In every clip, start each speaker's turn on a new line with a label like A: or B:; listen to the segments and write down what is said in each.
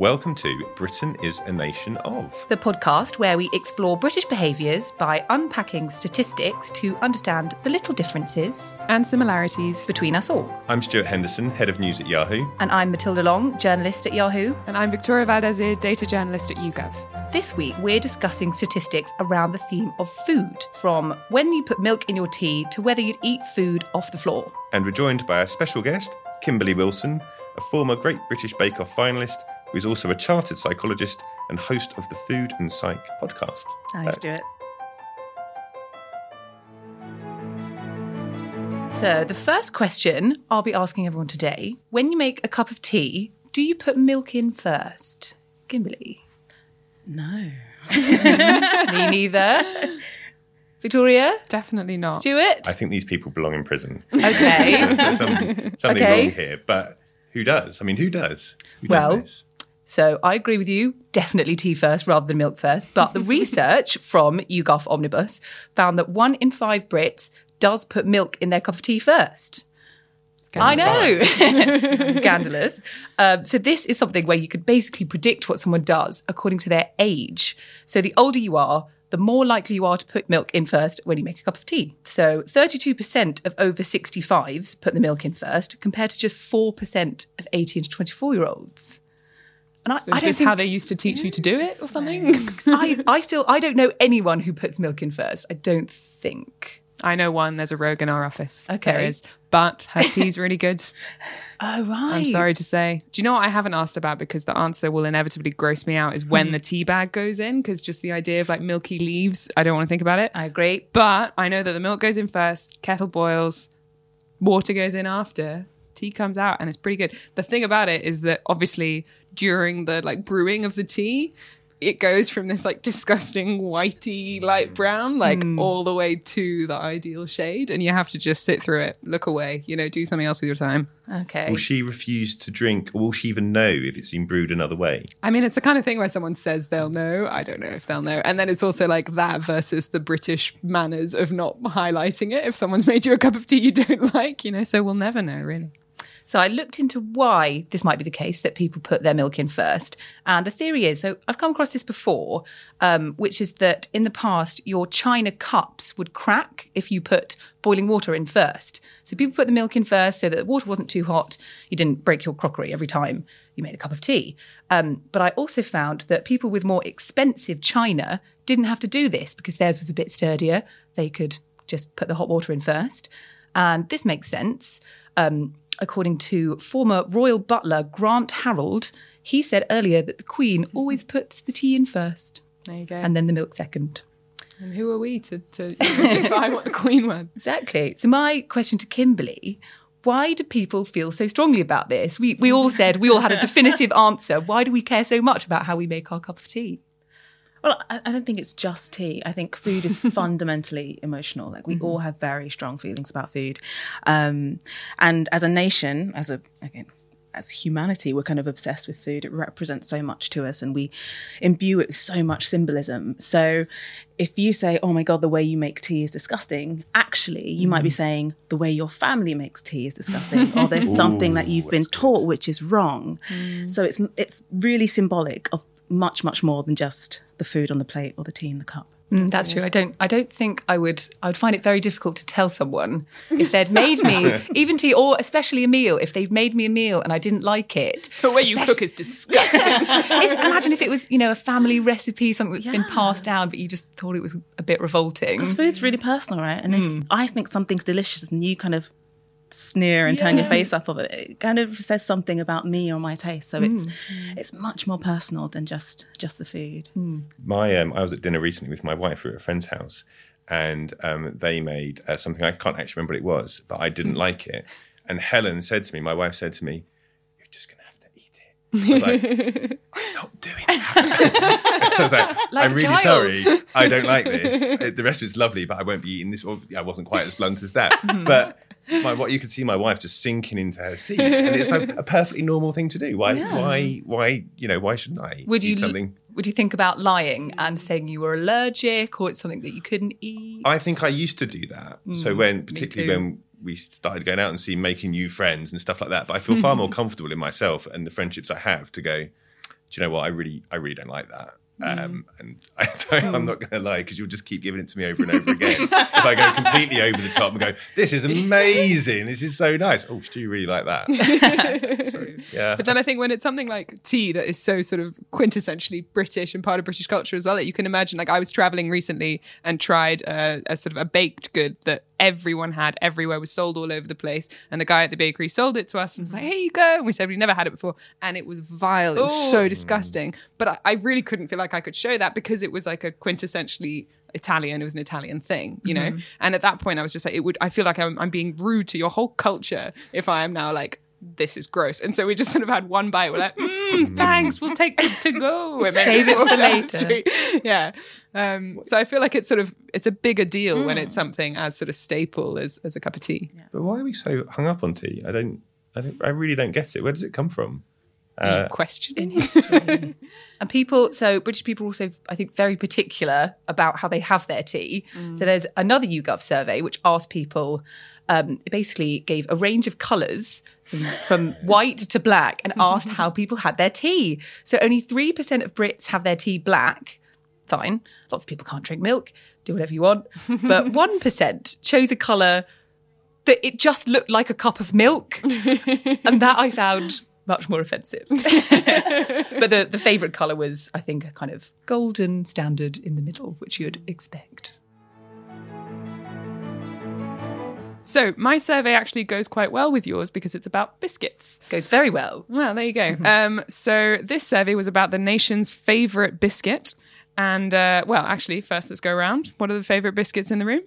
A: Welcome to Britain is a Nation of.
B: the podcast where we explore British behaviours by unpacking statistics to understand the little differences
C: and similarities.
B: between us all.
A: I'm Stuart Henderson, Head of News at Yahoo.
B: And I'm Matilda Long, journalist at Yahoo.
C: And I'm Victoria Waldersee, data journalist at YouGov.
B: This week, we're discussing statistics around the theme of food, from when you put milk in your tea to whether you'd eat food off the floor.
A: And we're joined by our special guest, Kimberley Wilson, a former Great British Bake Off finalist who is also a chartered psychologist and host of the Food and Psych podcast.
B: Nice, do it. So, the first question I'll be asking everyone today when you make a cup of tea, do you put milk in first? Kimberley?
D: No.
B: Me neither. Victoria?
C: Definitely not.
B: Stuart?
A: I think these people belong in prison.
B: Okay.
A: There's something, something
B: Okay.
A: wrong here, but who does? I mean, who does? Who does
B: Well,
A: this?
B: So I agree with you. Definitely tea first rather than milk first. But the research from YouGov Omnibus found that one in five Brits does put milk in their cup of tea first. I know. Scandalous. Um, so, this is something where you could basically predict what someone does according to their age. So, the older you are, the more likely you are to put milk in first when you make a cup of tea. So, 32% of over 65s put the milk in first, compared to just 4% of 18 to 24 year olds. And I,
C: So
B: I
C: is
B: don't
C: this
B: think,
C: how they used to teach you to do it or something?
B: I, I still I don't know anyone who puts milk in first. I don't think.
C: I know one. There's a rogue in our office.
B: Okay.
C: There is. But her tea's really good.
B: Oh right.
C: I'm sorry to say. Do you know what I haven't asked about because the answer will inevitably gross me out is when
B: Hmm.
C: the tea bag goes in because just the idea of like milky leaves, I don't want to think about it.
B: I agree.
C: But I know that the milk goes in first, kettle boils, water goes in after, tea comes out, and it's pretty good. The thing about it is that obviously during the like brewing of the tea, it goes from this like disgusting whitey light mm. brown, like mm. all the way to the ideal shade, and you have to just sit through it, look away, you know, do something else with your time.
B: Okay.
A: Will she refuse to drink, or will she even know if it's been brewed another way?
C: I mean, it's the kind of thing where someone says they'll know. I don't know if they'll know. And then it's also like that versus the British manners of not highlighting it. If someone's made you a cup of tea you don't like, you know, so we'll never know, really.
B: So I looked into why this might be the case that people put their milk in first. And the theory is so I've come across this before, um, which is that in the past, your china cups would crack if you put boiling water in first. So people put the milk in first so that the water wasn't too hot. You didn't break your crockery every time you made a cup of tea. Um, but I also found that people with more expensive china didn't have to do this because theirs was a bit sturdier. They could just put the hot water in first. And this makes sense. Um, according to former royal butler Grant Harold, he said earlier that the Queen mm-hmm. always puts the tea in first
C: There you go.
B: and then the milk second.
C: And who are we to, to define what the Queen wants?
B: Exactly. So my question to Kimberley, why do people feel so strongly about this? We we all said we all had a definitive answer. Why do we care so much about how we make our cup of tea?
D: Well, I, I don't think it's just tea. I think food is fundamentally emotional. Like we all have very strong feelings about food, um, and as a nation, as a again, as humanity, we're kind of obsessed with food. It represents so much to us, and we imbue it with so much symbolism. So, if you say, "Oh my god, the way you make tea is disgusting," actually, you might be saying the way your family makes tea is disgusting, or there's something that you've been taught which is wrong. So it's it's really symbolic of much much more than just the food on the plate or the tea in the cup.
B: Mm, that's true. I don't. I don't think I would. I would find it very difficult to tell someone if they'd made me even tea or especially a meal. If they'd made me a meal and I didn't like it,
C: The way you cook is disgusting.
B: if, imagine if it was you know a family recipe, something that's been passed down, but you just thought it was a bit revolting.
D: Because food's really personal, right? And if I think something's delicious and you kind of sneer and turn your face up of it, it kind of says something about me or my taste. So it's it's much more personal than just just the food.
A: My, um, I was at dinner recently with my wife. We were at a friend's house, and um, they made uh, something I can't actually remember what it was, but I didn't like it. And Helen said to me, my wife said to me, "You're just going to have to eat it." I was like, "I'm not doing that." so I was like,
B: Like
A: "I'm really
B: child.
A: sorry. I don't like this. The rest of it's lovely, but I won't be eating this." Well, I wasn't quite as blunt as that, but. My, what you could see my wife just sinking into her seat, and it's like a perfectly normal thing to do. Why, why, why? You know, why shouldn't I
B: would you
A: eat something?
B: Would you think about lying and saying you were allergic or it's something that you couldn't eat?
A: I think I used to do that. Mm, so when, particularly when we started going out and see making new friends and stuff like that, but I feel far more comfortable in myself and the friendships I have to go. Do you know what? I really, I really don't like that. Um, and I don't, I'm not going to lie because you'll just keep giving it to me over and over again. if I go completely over the top and go, "This is amazing. This is so nice." Oh, do you really like that? So, yeah.
C: But then I think when it's something like tea that is so sort of quintessentially British and part of British culture as well, that you can imagine. Like I was traveling recently and tried a, a sort of a baked good that everyone had everywhere, was sold all over the place, and the guy at the bakery sold it to us and was like, "Here you go." And we said we never had it before, and it was vile. It was so disgusting. But I, I really couldn't feel like I could show that because it was like a quintessentially Italian. It was an Italian thing, you know. And at that point, I was just like, it would. I feel like I'm, I'm being rude to your whole culture if I am now like. This is gross, and so we just sort of had one bite. We're like, mm, "Thanks, we'll take this to go." And
B: Save it for
C: walked down the
B: later.
C: Yeah. Um, so I feel like it's sort of it's a bigger deal when it's something as sort of staple as as a cup of tea.
A: But why are we so hung up on tea? I don't. I don't. I really don't get it. Where does it come from? Uh,
C: Question.
B: in history. and people, so British people are also, I think, very particular about how they have their tea. So there's another YouGov survey which asked people, um, it basically gave a range of colours from white to black and asked how people had their tea. So only 3% of Brits have their tea black. Fine. Lots of people can't drink milk. Do whatever you want. But 1% chose a colour that it just looked like a cup of milk. and that I found much more offensive. but the, the favourite colour was, I think, a kind of golden standard in the middle, which you'd expect.
C: So my survey actually goes quite well with yours because it's about biscuits.
B: Goes very well.
C: Well, there you go. Um, so this survey was about the nation's favorite biscuit. And uh, well, actually, first let's go around. What are the favorite biscuits in the room?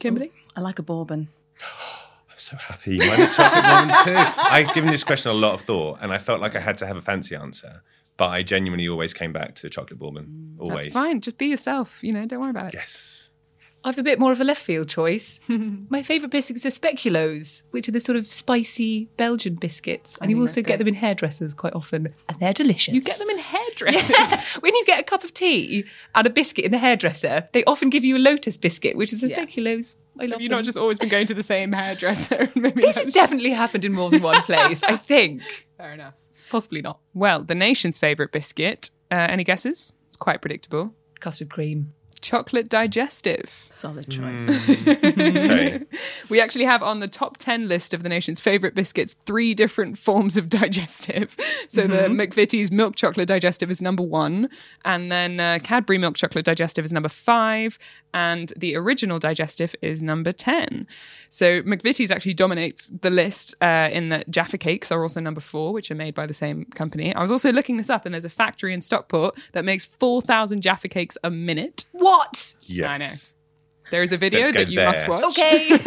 C: Kimberley?
D: I like a bourbon.
A: I'm so happy. Mine is chocolate bourbon too. I've given this question a lot of thought, and I felt like I had to have a fancy answer, but I genuinely always came back to chocolate bourbon. Mm, always.
C: That's fine. Just be yourself. You know, don't worry about it.
A: Yes.
B: I've a bit more of a left field choice. My favourite biscuits are speculoos, which are the sort of spicy Belgian biscuits. And you also get them in hairdressers quite often, and they're delicious.
C: You get them in hairdressers.
B: when you get a cup of tea and a biscuit in the hairdresser, they often give you a lotus biscuit, which is a speculoos. I love
C: Have you
B: them.
C: not just always been going to the same hairdresser? Maybe
B: This has definitely happened in more than one place, I think.
C: fair enough.
B: Possibly not.
C: Well, the nation's favorite biscuit. Uh, any guesses? It's quite predictable.
B: Custard cream.
C: Chocolate digestive.
D: Solid choice.
A: Okay.
C: We actually have on the top 10 list of the nation's favorite biscuits three different forms of digestive. So the McVitie's milk chocolate digestive is number one, and then uh, Cadbury milk chocolate digestive is number five, and the original digestive is number 10. So McVitie's actually dominates the list uh, in that Jaffa cakes are also number four, which are made by the same company. I was also looking this up, and there's a factory in Stockport that makes 4,000 Jaffa cakes a minute.
B: What?
A: Yes.
C: I know. There is a video that you
A: there.
C: must watch.
B: Okay.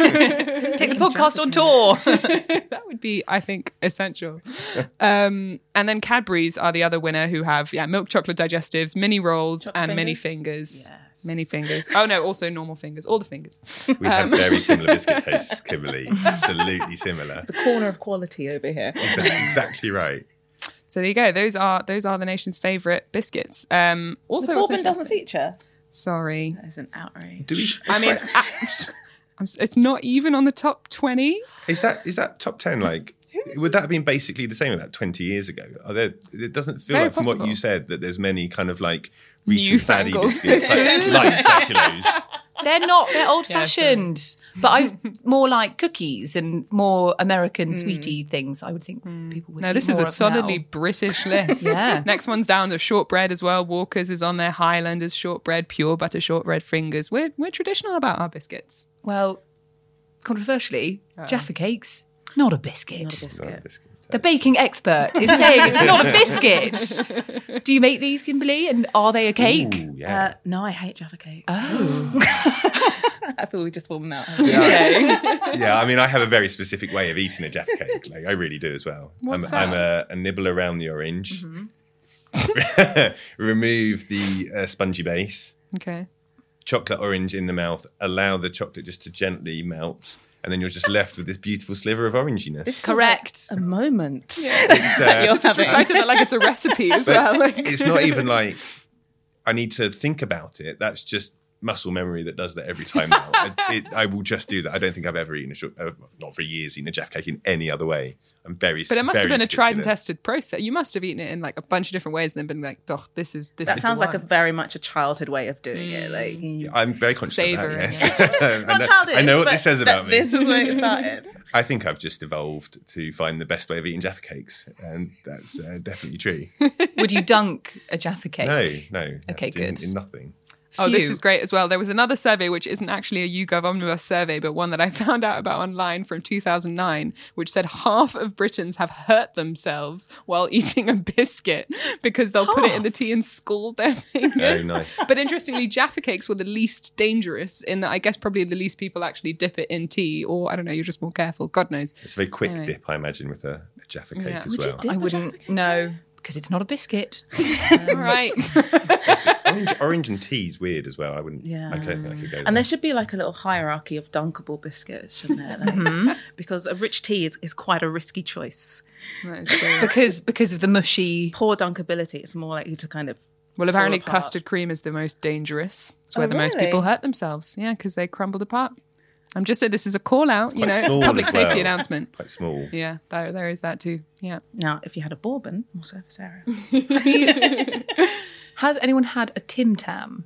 B: Take the podcast on tour.
C: that would be, I think, essential. Um, and then Cadbury's are the other winner who have, yeah, milk chocolate digestives, mini rolls, and mini fingers.
D: Yes.
C: Mini fingers. Oh no, also normal fingers. All the fingers.
A: We have very similar biscuit tastes, Kimberley. Absolutely similar.
D: The corner of quality over here.
A: Exactly, exactly right.
C: So there you go. Those are those are the nation's favorite biscuits. Um, also,
D: The bourbon doesn't feature.
C: Sorry,
D: That is an outrage.
A: Do we?
C: I mean, I, I'm it's not even on the top twenty.
A: is that is that top ten like Would that have been basically the same about 20 years ago? Are there, it doesn't feel
C: Very
A: like, from what you said, that there's many kind of like recent fatty
C: Newfangled
A: biscuits, like,
C: biscuits.
A: like speculoos.
B: They're not. They're old fashioned. but I more like cookies and more American hmm. sweetie things. I would think hmm. people would.
C: No, this is a
B: of
C: solidly
B: now.
C: British list.
B: Yeah.
C: Next one's down to shortbread as well. Walker's is on there. Highlanders shortbread, pure butter shortbread fingers. We're we're traditional about our biscuits.
B: Well, controversially, Jaffa cakes not a biscuit.
D: Not a biscuit.
A: Biscuit.
B: The baking expert is saying it's not a biscuit. Do you make these, Kimberley? And are they a cake?
A: Ooh, yeah.
D: Uh, no, I hate Jaffa cakes.
B: Oh.
D: I thought we just formed out.
A: yeah, I mean, I have a very specific way of eating a Jaffa cake. Like, I really do as well.
C: What's
A: I'm, I'm a, a nibble around the orange,
B: Mm-hmm.
A: remove the uh, spongy base,
C: Okay.
A: chocolate orange in the mouth, allow the chocolate just to gently melt, and then you're just left with this beautiful sliver of oranginess.
D: This
B: Correct.
D: like a moment.
A: It's, uh,
D: You're
C: Just
D: having-
C: recited it like it's a recipe as
A: but
C: well. Like-
A: it's not even like I need to think about it. That's just muscle memory that does that every time now. I, it, I will just do that. I don't think I've ever eaten a short, uh, not for years, eaten a Jaffa cake in any other way. I'm very,
C: But it must have been a tried and tested process. You must have eaten it in like a bunch of different ways and then been like, oh, this is this
D: That
C: is
D: sounds
C: the
D: like a very much a childhood way of doing it. Like you,
A: I'm very conscious
C: Savouring
A: of that. Yes, I,
D: not
A: know,
D: childish.
A: I know what
D: but
A: this says
D: that-
A: about me.
D: This is where it started.
A: I think I've just evolved to find the best way of eating Jaffa cakes, and that's uh, definitely true.
B: Would you dunk a Jaffa cake?
A: No, no.
B: Okay,
A: in,
B: good.
A: In nothing.
C: Oh, this is great as well. There was another survey, which isn't actually a YouGov Omnibus survey, but one that I found out about online from 2009, which said half of Britons have hurt themselves while eating a biscuit because they'll put it in the tea and scald their fingers.
A: Oh, nice.
C: But interestingly, Jaffa cakes were the least dangerous in that I guess probably the least people actually dip it in tea, or I don't know, you're just more careful. God knows.
A: It's a very quick
C: Anyway.
A: dip, I imagine, with a, a Jaffa cake
C: Yeah.
A: as
D: Would you
A: well.
D: dip
B: I
D: a
B: wouldn't.
D: Jaffa cake?
B: No, because it's not a biscuit.
C: All right.
A: orange, orange and is weird as well. I wouldn't.
D: Yeah.
A: I don't think I could go.
D: And
A: there.
D: there should be like a little hierarchy of dunkable biscuits, shouldn't there? Like,
B: Mm-hmm.
D: Because a rich tea is, is quite a risky choice.
C: That is true.
B: because because of the mushy.
D: Poor dunkability, it's more likely to kind of.
C: Well, apparently,
D: apart.
C: custard cream is the most dangerous. It's where
D: Oh,
C: the most people hurt themselves. Yeah, because they crumbled apart. I'm just saying this is a call out. You know, it's a public safety
A: well.
C: announcement.
A: Quite small.
C: Yeah, there, there is that too. Yeah.
D: Now, if you had a bourbon, more surface area.
B: Has anyone had a Tim Tam?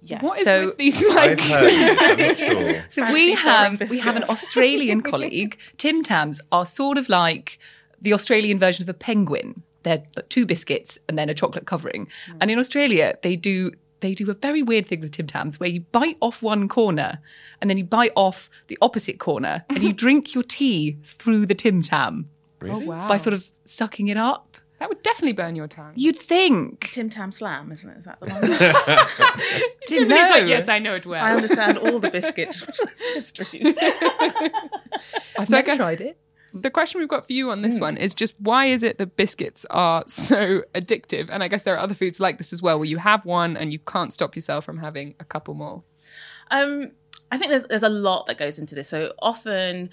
D: Yes.
C: What is
B: So-
C: with these
A: I've
C: like?
A: heard. I'm not sure.
B: So
D: Fancy
B: we have we have an. Australian colleague. Tim Tams are sort of like the Australian version of a penguin. They're two biscuits and then a chocolate covering. Hmm. And in Australia, they do they do a very weird thing with Tim Tams where you bite off one corner and then you bite off the opposite corner and you drink your tea through the Tim Tam
C: Oh wow!
B: by sort of sucking it up.
C: that would definitely burn your tongue.
B: You'd think.
D: Tim Tam Slam, isn't it? Is that the one?
B: Didn't know.
C: like, yes, I know it well.
D: I understand all the biscuit histories.
B: I've
C: So I
B: never
C: guess-
B: tried it.
C: The question we've got for you on this one is just why is it that biscuits are so addictive? And I guess there are other foods like this as well, where you have one and you can't stop yourself from having a couple more.
D: Um, I think there's, there's a lot that goes into this. So often,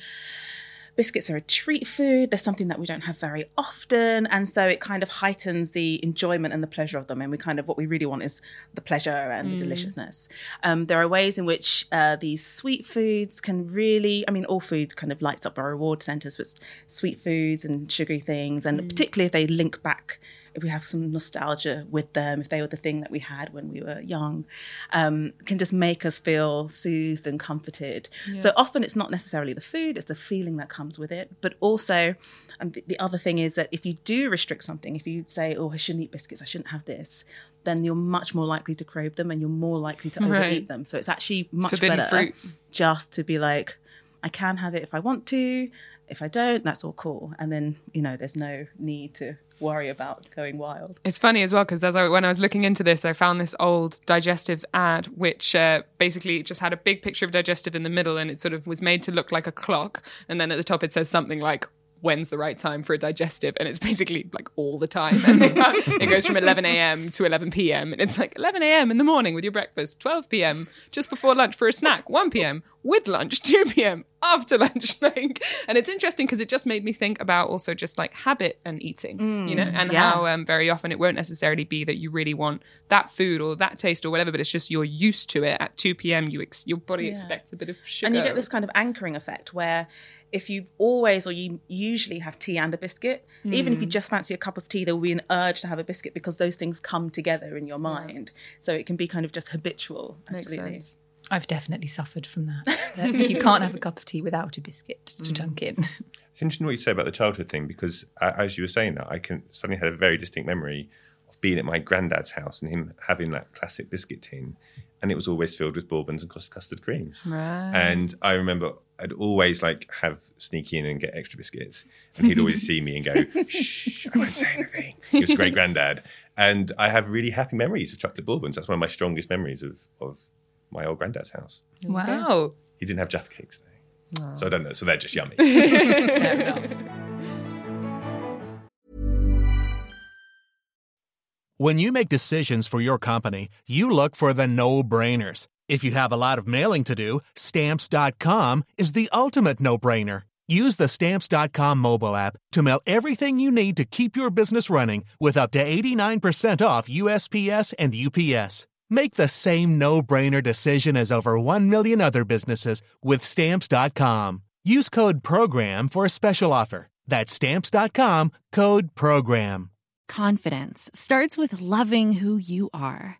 D: biscuits are a treat food. They're something that we don't have very often, and so it kind of heightens the enjoyment and the pleasure of them. And we kind of what we really want is the pleasure and the deliciousness. Um, there are ways in which uh, these sweet foods can really. I mean, all food kind of lights up our reward centers, s- sweet foods and sugary things, and particularly if they link back. If we have some nostalgia with them, if they were the thing that we had when we were young, um, can just make us feel soothed and comforted. So often it's not necessarily the food, it's the feeling that comes with it. But also, and the, the other thing is that if you do restrict something, if you say, oh, I shouldn't eat biscuits, I shouldn't have this, then you're much more likely to crave them and you're more likely to
C: Right.
D: overeat them. So it's actually much
C: Forbidden
D: better
C: fruit.
D: just to be like, I can have it if I want to. If I don't, that's all cool. And then, you know, there's no need to worry about going wild.
C: It's funny as well because as I when I was looking into this, I found this old digestives ad which uh, basically just had a big picture of digestive in the middle, and it sort of was made to look like a clock, and then at the top it says something like. When's the right time for a digestive? And it's basically like all the time. And it goes from 11 a.m. to 11 p.m. And it's like 11 a.m. in the morning with your breakfast, 12 p.m. just before lunch for a snack, 1 p.m. with lunch, 2 p.m. after lunch. Like, and it's interesting because it just made me think about also just like habit and eating, you know, and
D: yeah.
C: how um, very often it won't necessarily be that you really want that food or that taste or whatever, but it's just you're used to it. At 2 p.m., you ex- your body expects a bit of sugar.
D: And you get this kind of anchoring effect where if you always or you usually have tea and a biscuit, even if you just fancy a cup of tea, there will be an urge to have a biscuit because those things come together in your mind. So it can be kind of just habitual. Absolutely.
C: Sense.
B: I've definitely suffered from that. that you can't have a cup of tea without a biscuit to dunk in.
A: It's interesting what you say about the childhood thing because uh, as you were saying that, I can suddenly had a very distinct memory of being at my granddad's house and him having that classic biscuit tin, and it was always filled with bourbons and custard creams.
C: Right.
A: And I remember I'd always like have sneak in and get extra biscuits, and he'd always see me and go, "Shh, I won't say anything." He was a great granddad, and I have really happy memories of chocolate bourbons. That's one of my strongest memories of of my old granddad's house.
B: Wow.
A: He didn't have Jaffa cakes though, so I don't know. So they're just yummy.
E: When you make decisions for your company, you look for the no brainers. If you have a lot of mailing to do, stamps.com is the ultimate no brainer. Use the stamps.com mobile app to mail everything you need to keep your business running with up to 89% off USPS and UPS. Make the same no brainer decision as over 1 million other businesses with stamps.com. Use code PROGRAM for a special offer. That's stamps.com code PROGRAM.
F: Confidence starts with loving who you are.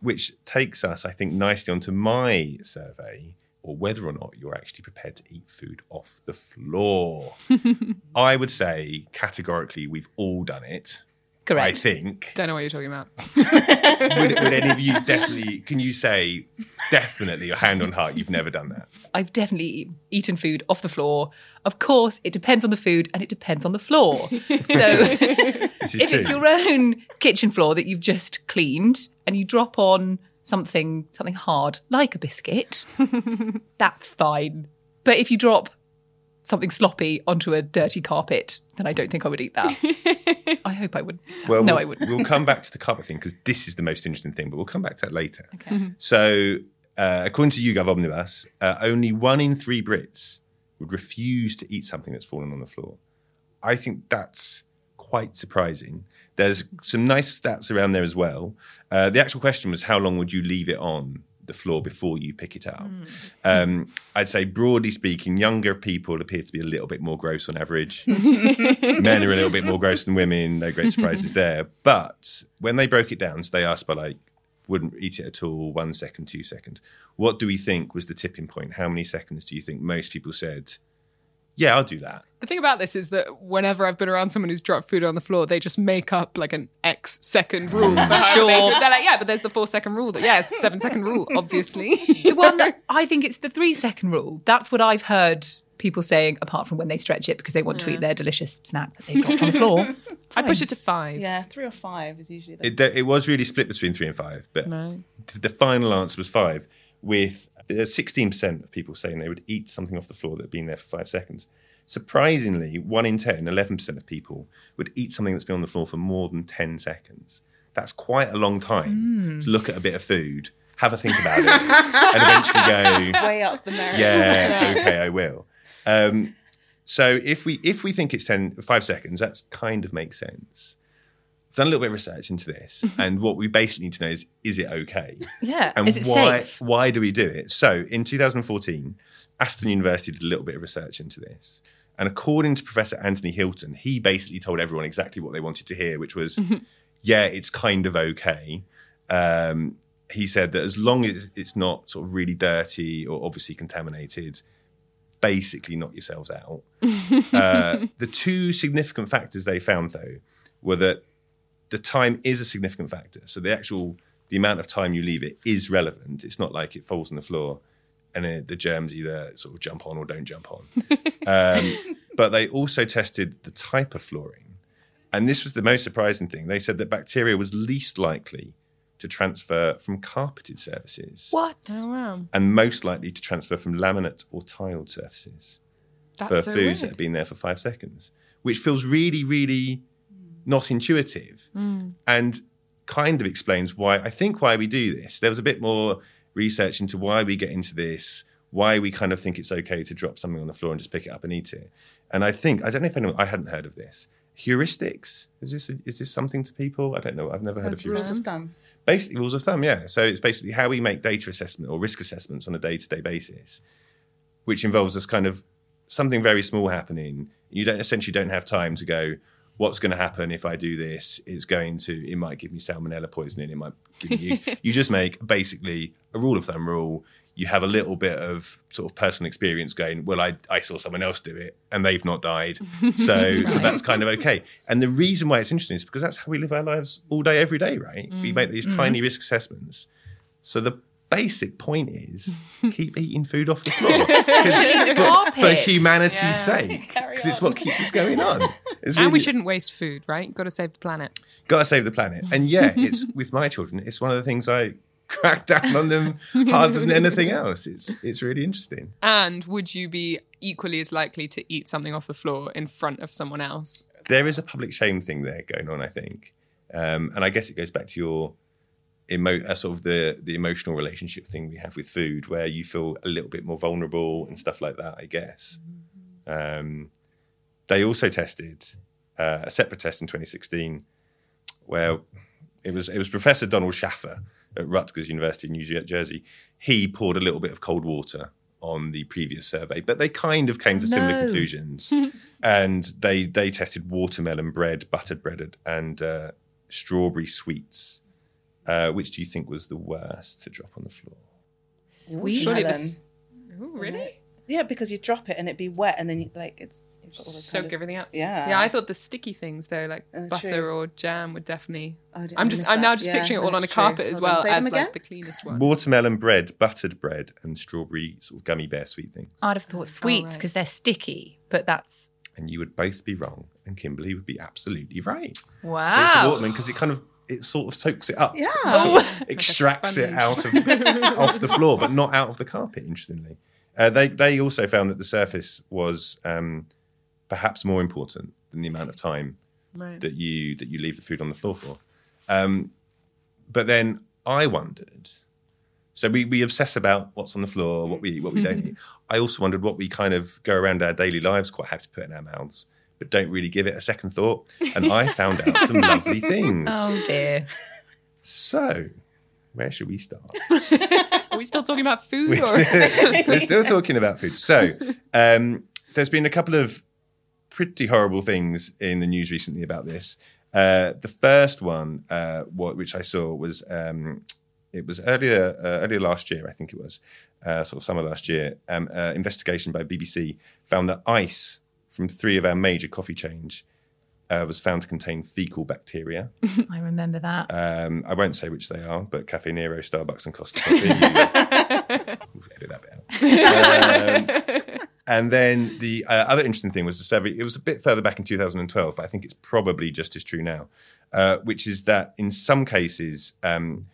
A: Which takes us, I think, nicely onto my survey, or whether or not you're actually prepared to eat food off the floor. I would say categorically we've all done it. I think.
C: Don't know what you're talking about.
A: would, would any of you definitely? Can you say definitely, your hand on heart, you've never done that?
B: I've definitely eaten food off the floor. Of course, it depends on the food and it depends on the floor. So if
A: true.
B: it's your own kitchen floor that you've just cleaned and you drop on something something hard like a biscuit, that's fine. But if you drop something sloppy onto a dirty carpet, then I don't think I would eat that. I hope I would.
A: Well,
B: no,
A: we'll,
B: I wouldn't.
A: we'll come back to the carpet thing because this is the most interesting thing, but we'll come back to that later. So, uh, according to YouGov Omnibus, uh, only one in three Brits would refuse to eat something that's fallen on the floor. I think that's quite surprising. There's some nice stats around there as well. Uh, the actual question was how long would you leave it on the floor before you pick it up? Um, I'd say, broadly speaking, younger people appear to be a little bit more gross on average. Men are a little bit more gross than women. No great surprises there. But when they broke it down, so they asked by like, wouldn't eat it at all, one second, two second. What do we think was the tipping point? How many seconds do you think most people said, yeah, I'll do that?
C: The thing about this is that whenever I've been around someone who's dropped food on the floor, they just make up like an X second rule. for how
B: Sure.
C: many- They're like, yeah, but there's the four second rule. That, yeah, it's a seven second rule, obviously.
B: the one that I think it's the three second rule. That's what I've heard people saying, apart from when they stretch it because they want to eat their delicious snack that they've got on the floor.
C: I push it to five.
D: Yeah, three or five is usually the.
A: It, it was really split between three and five, but
C: Right.
A: the final answer was five, with uh, sixteen percent of people saying they would eat something off the floor that had been there for five seconds. Surprisingly, one in 10, 11 percent of people would eat something that's been on the floor for more than ten seconds. That's quite a long time to look at a bit of food, have a think about it, and eventually go,
D: way up the merits.
A: yeah, okay, I will. Um, so if we if we think it's 10, five seconds, that kind of makes sense. Done a little bit of research into this, and what we basically need to know is is it okay?
B: Yeah.
A: And
B: Is it
A: why
B: safe?
A: why do we do it? So in 2014, Aston University did a little bit of research into this. And according to Professor Anthony Hilton, he basically told everyone exactly what they wanted to hear, which was, yeah, it's kind of okay. Um, he said that as long as it's not sort of really dirty or obviously contaminated, basically knock yourselves out. uh, the two significant factors they found, though, were that the time is a significant factor. So the actual the amount of time you leave it is relevant. It's not like it falls on the floor and it, the germs either sort of jump on or don't jump on. um, but they also tested the type of flooring, and this was the most surprising thing. They said that bacteria was least likely to transfer from carpeted surfaces
B: What?
C: Oh wow,
A: and most likely to transfer from laminate or tiled surfaces
C: that's
A: for
C: so
A: foods that have been there for five seconds, which feels really, really not intuitive
C: Mm.
A: and kind of explains why I think why we do this. There was a bit more research into why we get into this, why we kind of think it's okay to drop something on the floor and just pick it up and eat it. And I think I don't know if anyone I hadn't heard of this. Heuristics is this is this something to people? I don't know. I've never heard of
D: Rules of thumb.
A: Basically, rules of thumb. Yeah. So it's basically how we make data assessment or risk assessments on a day to day basis, which involves us kind of something very small happening. You don't essentially don't have time to go. What's going to happen if I do this? It's going to. It might give me salmonella poisoning. It might give you. you just make basically a rule of thumb rule. You have a little bit of sort of personal experience going. Well, I I saw someone else do it and they've not died, so so that's kind of okay. And the reason why it's interesting is because that's how we live our lives all day, every day, right? We mm. make these mm. tiny risk assessments. So the basic point is keep eating food off the floor
B: the
A: for, for humanity's
B: Yeah.
A: sake because it's what keeps us going on. It's
C: and we shouldn't waste food, right? Got to save the planet.
A: Gotta save the planet. And yeah, it's with my children, it's one of the things I crack down on them harder than anything else. It's it's really interesting.
C: And would you be equally as likely to eat something off the floor in front of someone else?
A: There is a public shame thing there going on, I think. Um, and I guess it goes back to your emo- uh, sort of the the emotional relationship thing we have with food, where you feel a little bit more vulnerable and stuff like that. I guess. Um, they also tested uh, a separate test in 2016, where it was it was Professor Donald Schaffner at Rutgers University in New Jersey. He poured a little bit of cold water on the previous survey, but they kind of came to similar conclusions. and they they tested watermelon bread, buttered bread, and uh, strawberry sweets. Uh, which do you think was the worst to drop on the floor?
B: Sweet.
C: Surely
D: Melon.
C: Ooh, really?
D: Yeah, because you drop it and it'd be wet, and then you, like it's you've got all the
C: Soak
D: kind of-
C: everything up.
D: Yeah.
C: Yeah, I thought the sticky things though, like
D: Uh,
C: butter
D: true.
C: or jam, would definitely.
D: Oh, I didn't
C: I'm just.
D: miss
C: I'm now
D: that.
C: just
D: Yeah,
C: picturing it all on a
D: that's true.
C: carpet as
D: Hold on,
C: well
D: say them
C: as
D: again?
C: like the cleanest one.
A: Watermelon bread, buttered bread, and strawberry sort of gummy bear sweet things.
B: I'd have thought sweets
C: right.
B: because they're sticky, but that's
A: And you would both be wrong, and Kimberley would be absolutely right. It's the
B: wow.
A: watermelon because it kind of it sort of soaks it up.
D: Yeah.
B: Oh.
A: extracts it out of off the floor, but not out of the carpet. Interestingly, uh, they they also found that the surface was um, perhaps more important than the amount of time
C: Right.
A: that you that you leave the food on the floor for. Um, but then I wondered. So we, we obsess about what's on the floor, what we eat, what we don't eat. I also wondered what we kind of go around our daily lives quite happy to put in our mouths, but don't really give it a second thought. And I found out some lovely things.
B: Oh dear.
A: So, where should we start?
C: Are we still talking about food?
A: We're
C: Or?
A: still, we're still talking about food. So, um, there's been a couple of pretty horrible things in the news recently about this. Uh, the first one, uh, what, which I saw, was um, it was earlier uh, earlier last year, I think it was, uh, sort of summer last year. Um, uh, investigation by BBC found that ice from three of our major coffee chains uh, was found to contain fecal bacteria.
B: I remember that.
A: Um, I won't say which they are, but Cafe Nero, Starbucks, and Costa Coffee. We'll edit that bit out. Um, and then the uh, other interesting thing was the survey. It was a bit further back in 2012, but I think it's probably just as true now. Uh, which is that in some cases, um,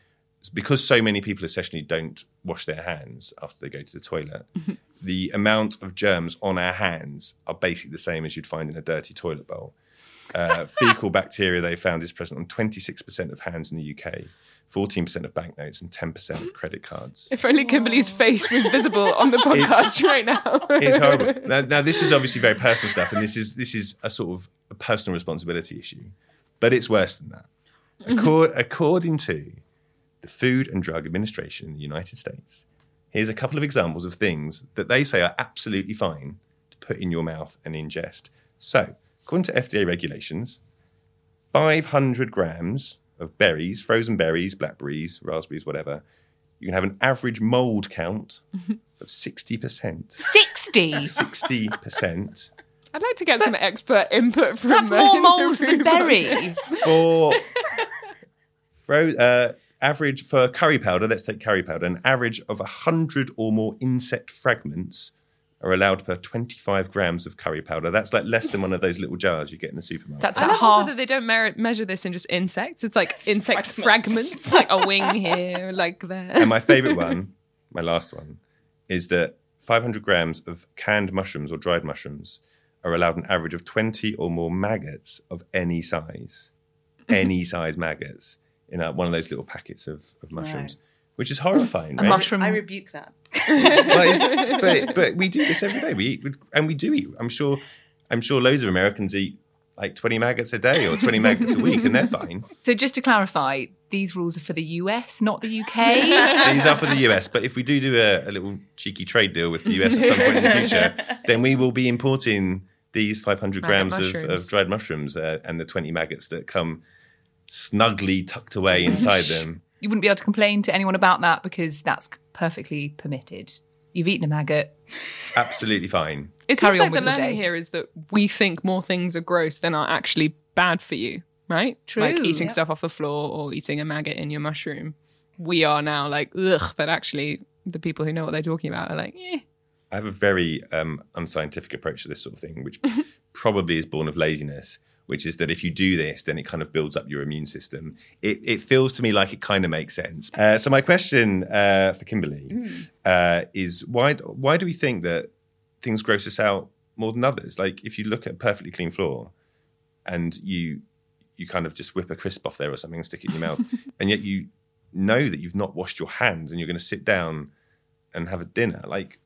A: because so many people essentially don't wash their hands after they go to the toilet, the amount of germs on our hands are basically the same as you'd find in a dirty toilet bowl. Uh, fecal bacteria they found is present on 26% of hands in the UK, 14% of banknotes, and 10% of credit cards.
C: if only Kimberley's face was visible on the podcast right now.
A: It's horrible. Now, now, this is obviously very personal stuff, and this is this is a sort of a personal responsibility issue, but it's worse than that. Accor- according to the Food and Drug Administration in the United States, here's a couple of examples of things that they say are absolutely fine to put in your mouth and ingest. So, according to FDA regulations, 500 grams of berries, frozen berries, blackberries, raspberries, whatever, you can have an average mold count of 60%.
B: 60.
A: 60%
C: I'd like to get some expert input from
B: That's more
C: in
B: mold than berries.
A: for fro- uh, average for curry powder. Let's take curry powder. An average of 100 or more insect fragments are allowed per 25 grams of curry powder. That's like less than one of those little jars you get in the supermarket.
B: That's
C: I
B: about
C: love also that they don't mer- measure this in just insects. It's like insect fragments, like a wing here, like there.
A: and my favorite one, my last one, is that 500 grams of canned mushrooms or dried mushrooms are allowed an average of 20 or more maggots of any size, any size maggots in a, one of those little packets of, of mushrooms, which is horrifying.
B: A
A: right?
B: mushroom.
D: I rebuke that.
A: Well, it's- but but we do this every day. We eat and we do eat. I'm sure. I'm sure loads of Americans eat like 20 maggots a day or 20 maggots a week, and they're fine.
B: So just to clarify, these rules are for the US, not the UK.
A: These are for the US, but if we do do a, a little cheeky trade deal with the US at some point in the future, then we will be importing these 500
C: Maggot
A: grams of, of dried mushrooms uh, and the 20 maggots that come snugly tucked away inside them.
B: you wouldn't be able to complain to anyone about that because that's perfectly permitted. You've eaten a maggot.
A: Absolutely fine.
C: It
B: Carry
C: seems like the learning
B: day.
C: here is that we think more things are gross than are actually bad for you, right?
B: True.
C: Like eating
B: Yeah.
C: stuff off the floor or eating a maggot in your mushroom. We are now like, ugh, but actually, the people who know what they're talking about are like, eh.
A: I have a very um, unscientific approach to this sort of thing, which probably is born of laziness. Which is that if you do this, then it kind of builds up your immune system. It, it feels to me like it kind of makes sense. Uh, so my question uh, for Kimberley uh, is why why do we think that things gross us out more than others? Like if you look at a perfectly clean floor, and you you kind of just whip a crisp off there or something and stick it in your mouth, and yet you know that you've not washed your hands and you're going to sit down and have a dinner. Like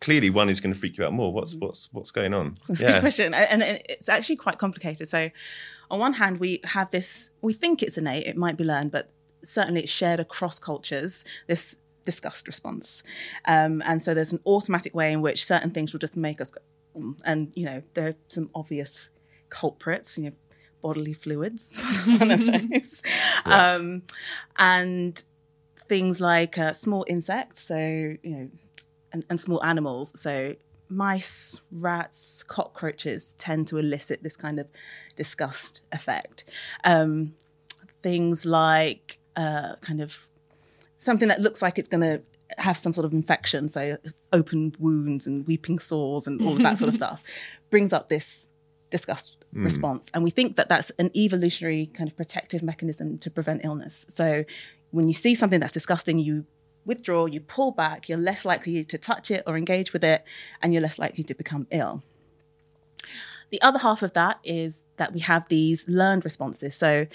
A: clearly, one is going to freak you out more. What's what's what's going on?
D: That's a good question, and it's actually quite complicated. So, on one hand, we have this. We think it's innate; it might be learned, but certainly it's shared across cultures. This disgust response, um, and so there's an automatic way in which certain things will just make us go, "Mm," and you know there are some obvious culprits. You know, bodily fluids, one of those, um, and things like uh, small insects. So you know and, and small animals. So mice, rats, cockroaches tend to elicit this kind of disgust effect. Um, things like uh, kind of something that looks like it's going to have some sort of infection, so open wounds and weeping sores and all of that sort of stuff, brings up this disgust response. And we think that that's an evolutionary kind of protective mechanism to prevent illness. So when you see something that's disgusting, you withdraw, you pull back, you're less likely to touch it or engage with it, and you're less likely to become ill. The other half of that is that we have these learned responses. So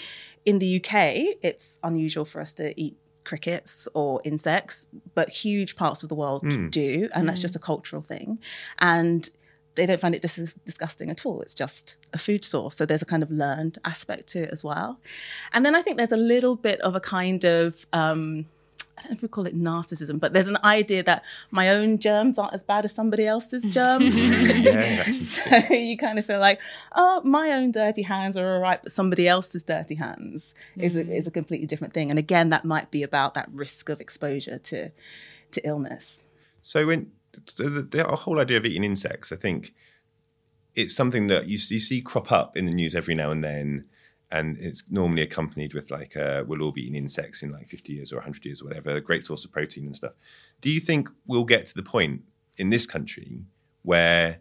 D: in the UK, it's unusual for us to eat crickets or insects, but huge parts of the world do, and that's just a cultural thing. And they don't find it dis- disgusting at all. It's just a food source. So there's a kind of learned aspect to it as well. And then I think there's a little bit of a kind of, um, I don't know if we call it narcissism, but there's an idea that my own germs aren't as bad as somebody else's germs.
A: yeah,
D: so you kind of feel like, oh, my own dirty hands are all right, but somebody else's dirty hands is, a, is a completely different thing. And again, that might be about that risk of exposure to, to illness.
A: So when so the, the whole idea of eating insects, I think it's something that you, you see crop up in the news every now and then, and it's normally accompanied with like uh, we'll all be eating insects in like 50 years or 100 years or whatever, a great source of protein and stuff. Do you think we'll get to the point in this country where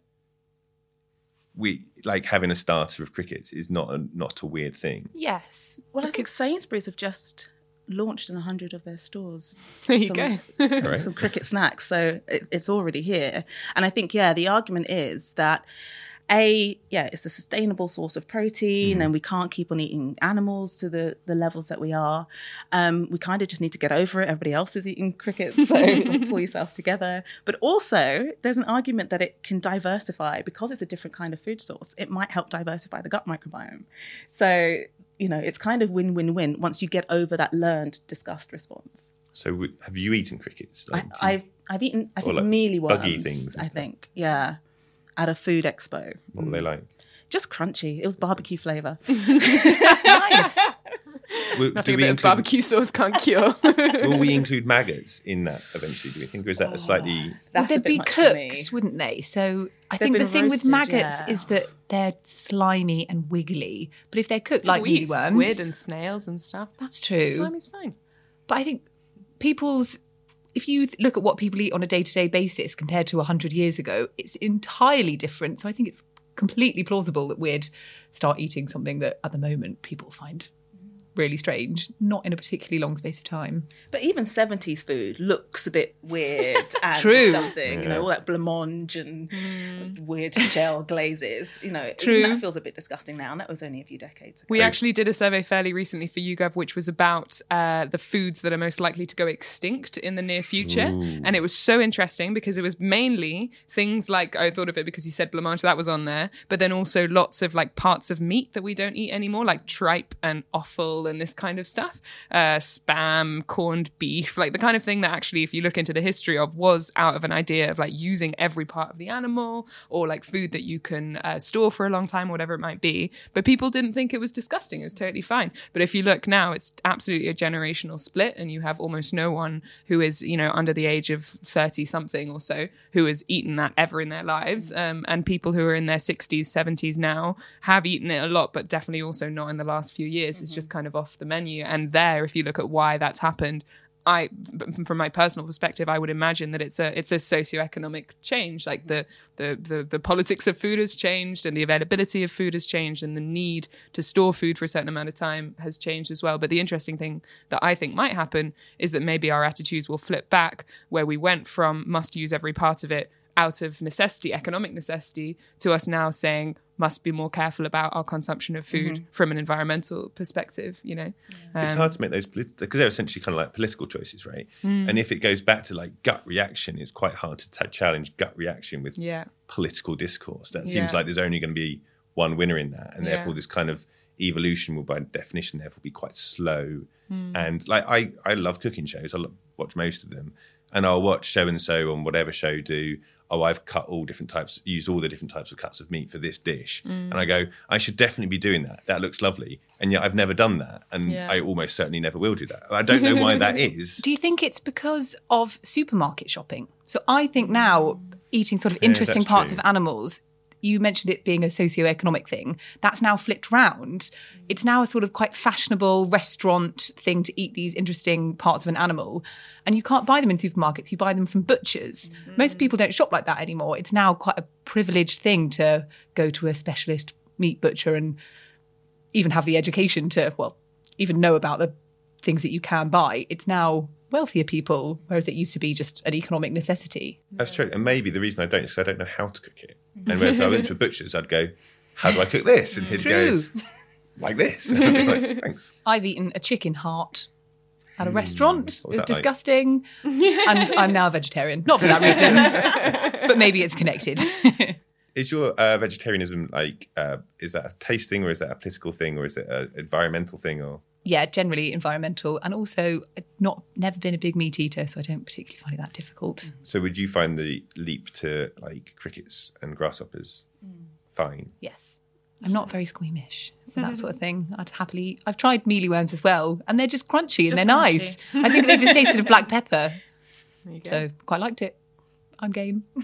A: we like having a starter of crickets is not a, not a weird thing?
B: Yes.
D: Well, I think Sainsbury's have just launched in 100 of their stores.
C: There you
D: some-
C: go.
D: Some cricket snacks. So it, it's already here. And I think, yeah, the argument is that a yeah, it's a sustainable source of protein, and we can't keep on eating animals to the the levels that we are. Um, we kind of just need to get over it. Everybody else is eating crickets, so pull yourself together. But also, there's an argument that it can diversify because it's a different kind of food source. It might help diversify the gut microbiome. So you know, it's kind of win win win once you get over that learned disgust response.
A: So w- have you eaten crickets?
D: I,
A: Like, do you-
D: I've I've eaten I think
A: like
D: mealy
A: buggy things
D: I think yeah, at a food expo.
A: what were they like?
D: Just crunchy. It was barbecue flavor.
B: nice.
A: will,
C: Nothing
A: do
C: a
A: we
C: bit of
A: include,
C: barbecue sauce can't cure.
A: will we include maggots in that eventually? Do we think, or is that a oh, slightly?
B: Well,
D: That's
B: they'd
D: bit
B: be
D: much
B: cooked, wouldn't they? So I
D: They've
B: think the
D: been
B: thing with maggots
D: yeah.
B: is that they're slimy and wiggly. But if they're cooked like
C: we
B: mealyworms,
C: squid and snails and stuff.
B: that's true.
C: Slimy's fine.
B: But I think people's, if you look at what people eat on a day to day basis compared to 100 years ago, it's entirely different. So I think it's completely plausible that we'd start eating something that at the moment people find really strange, not in a particularly long space of time.
D: But even 70s food looks a bit weird and
B: True.
D: disgusting. You know, all that blancmange and weird shell glazes. You know,
B: True.
D: that feels a bit disgusting now. And that was only a few decades ago.
C: We actually did a survey fairly recently for YouGov, which was about uh, the foods that are most likely to go extinct in the near future. And it was so interesting because it was mainly things like I thought of it because you said blancmange, that was on there, but then also lots of like parts of meat that we don't eat anymore, like tripe and offal and this kind of stuff, uh, spam, corned beef, like the kind of thing that actually, if you look into the history of, was out of an idea of like using every part of the animal or like food that you can uh, store for a long time, whatever it might be. But people didn't think it was disgusting. It was totally fine. But if you look now, it's absolutely a generational split, and you have almost no one who is, you know, under the age of 30 something or so who has eaten that ever in their lives. Um, and people who are in their 60s, 70s now have eaten it a lot, but definitely also not in the last few years. It's just kind of off the menu. And there, if you look at why that's happened, I, from my personal perspective, I would imagine that it's a it's a socioeconomic change. Like the, the the the politics of food has changed, and the availability of food has changed, and the need to store food for a certain amount of time has changed as well. But the interesting thing that I think might happen is that maybe our attitudes will flip back, where we went from must use every part of it out of necessity, economic necessity, to us now saying must be more careful about our consumption of food from an environmental perspective. You know,
A: it's
C: Um,
A: hard to make those because they're essentially kind of like political choices, right?
C: Hmm.
A: And if it goes back to like gut reaction, it's quite hard to t- challenge gut reaction with
C: Yeah.
A: political discourse. That seems
C: Yeah.
A: like there's only going to be one winner in that, and
C: Yeah.
A: therefore this kind of evolution will, by definition, therefore be quite slow.
C: Hmm.
A: And like I, I love cooking shows. I lo- watch most of them, and I'll watch so and so on whatever show do. Oh, I've cut all different types, used all the different types of cuts of meat for this dish,
C: Hmm.
A: and I go, I should definitely be doing that. That looks lovely, and yet I've never done that, and
C: Yeah.
A: I almost certainly never will do that. I don't know why that is.
B: Do you think it's because of supermarket shopping? So I think now eating sort of interesting
A: that's
B: parts
A: true.
B: of animals. You mentioned it being a socio-economic thing. That's now flipped round. Mm. It's now a sort of quite fashionable restaurant thing to eat these interesting parts of an animal. And you can't buy them in supermarkets, you buy them from butchers. Mm-hmm. Most people don't shop like that anymore. It's now quite a privileged thing to go to a specialist meat butcher and even have the education to, well, even know about the things that you can buy. It's now wealthier people, whereas it used to be just an economic necessity.
A: That's true. And maybe the reason I don't is 'cause I don't know how to cook it. And if I went to a butcher's, I'd go, How do I cook this? And he'd
B: True.
A: go, Like this. And I'd be like, Thanks.
B: I've eaten a chicken heart at a restaurant. It
A: was
B: was
A: that like?
B: disgusting. and I'm now a vegetarian. Not for that reason, but maybe it's connected.
A: Is your uh, vegetarianism like, uh, is that a taste thing or is that a political thing or is it an environmental thing? Or
B: yeah, generally environmental. And also, not never been a big meat eater, so I don't particularly find it that difficult. Mm.
A: So would you find the leap to like crickets and grasshoppers mm. fine?
B: Yes. I'm not very squeamish with that sort of thing. I'd happily. I've tried mealyworms as well, and they're just crunchy and
D: Just
B: they're
D: crunchy.
B: nice. I think they just tasted of black pepper,
C: There you go.
B: so quite liked it. I'm game.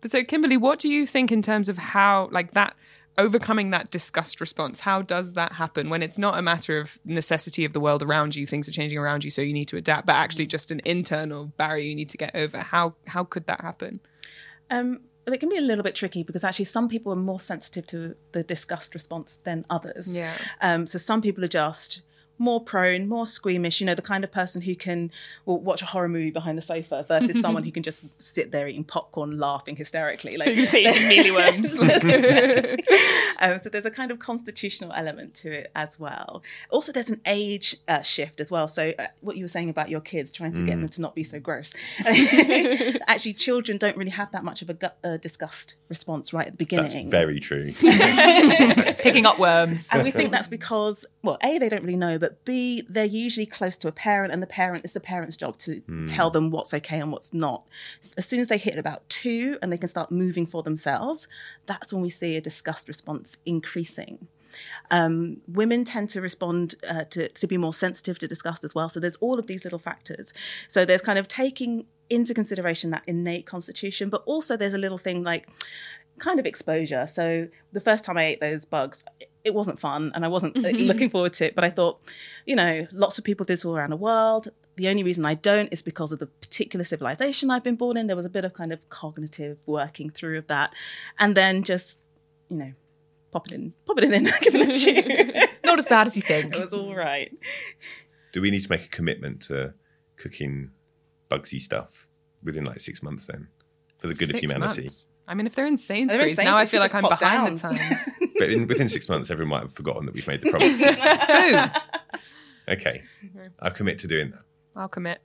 C: But so, Kimberley, what do you think in terms of how, like that, overcoming that disgust response? How does that happen when it's not a matter of necessity of the world around you, things are changing around you, so you need to adapt, but actually just an internal barrier you need to get over? How how could that happen?
D: Um, it can be a little bit tricky because actually some people are more sensitive to the disgust response than others.
C: Yeah.
D: Um, so some people are just more prone, more squeamish. You know, the kind of person who can well, watch a horror movie behind the sofa versus someone who can just sit there eating popcorn, laughing hysterically. Like,
C: You say eating mealyworms.
D: um, so there's a kind of constitutional element to it as well. Also, there's an age uh, shift as well. So uh, what you were saying about your kids trying to get them to not be so gross. Actually, children don't really have that much of a gut, uh, disgust response right at the
A: That's
D: beginning.
A: very true.
B: Picking up worms.
D: and we think that's because, well, A, they don't really know, but B, they're usually close to a parent, and the parent it's the parent's job to tell them what's okay and what's not. As soon as they hit about two and they can start moving for themselves, that's when we see a disgust response increasing. Um, women tend to respond uh, to, to be more sensitive to disgust as well. So there's all of these little factors. So there's kind of taking into consideration that innate constitution, but also there's a little thing like kind of exposure. So the first time I ate those bugs, it wasn't fun and I wasn't uh, looking forward to it. But I thought, you know, lots of people do this all around the world. The only reason I don't is because of the particular civilization I've been born in. There was a bit of kind of cognitive working through of that. And then just, you know, pop it in, pop it in, giving it a chew.
B: Not as bad as you think.
D: it was all right.
A: Do we need to make a commitment to cooking bugsy stuff within like six months then for the good of humanity?
C: months. I mean, if they're in Sainsbury's, now I feel like I'm behind
D: down.
C: the times.
A: But in, within six months, everyone might have forgotten that we've made the promise.
B: True.
A: okay, I'll commit to doing that.
C: I'll commit.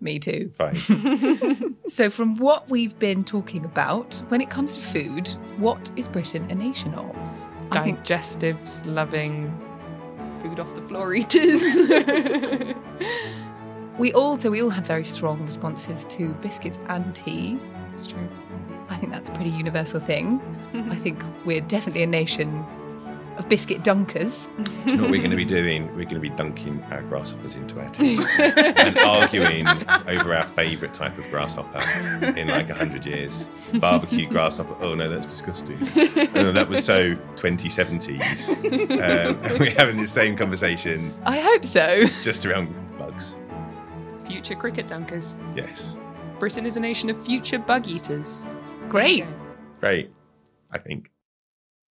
B: Me too.
A: Fine.
B: So, from what we've been talking about, when it comes to food, what is Britain a nation of? I think
C: Digestives, loving, food off the floor eaters.
B: we all so we all have very strong responses to biscuits and tea.
C: It's true.
B: I think that's a pretty universal thing. I think we're definitely a nation of biscuit dunkers.
A: Do you know what we're going to be doing? We're going to be dunking our grasshoppers into our tea and arguing over our favourite type of grasshopper in like 100 years. Barbecue grasshopper. Oh no, that's disgusting. Oh, that was so 2070s. Um, and we're having the same conversation
B: I hope so.
A: just around bugs.
C: Future cricket dunkers.
A: Yes.
C: Britain is a nation of future bug eaters.
B: Great.
A: Great, I think.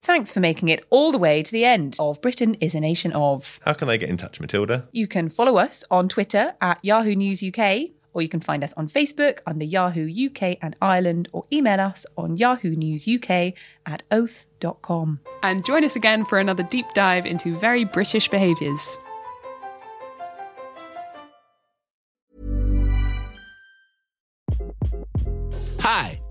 B: Thanks for making it all the way to the end of Britain is a Nation of.
A: How can they get in touch, Matilda?
B: You can follow us on Twitter at Yahoo News UK, or you can find us on Facebook under Yahoo UK and Ireland, or email us on Yahoo News UK at oath.com.
C: And join us again for another deep dive into very British behaviours.
G: Hi,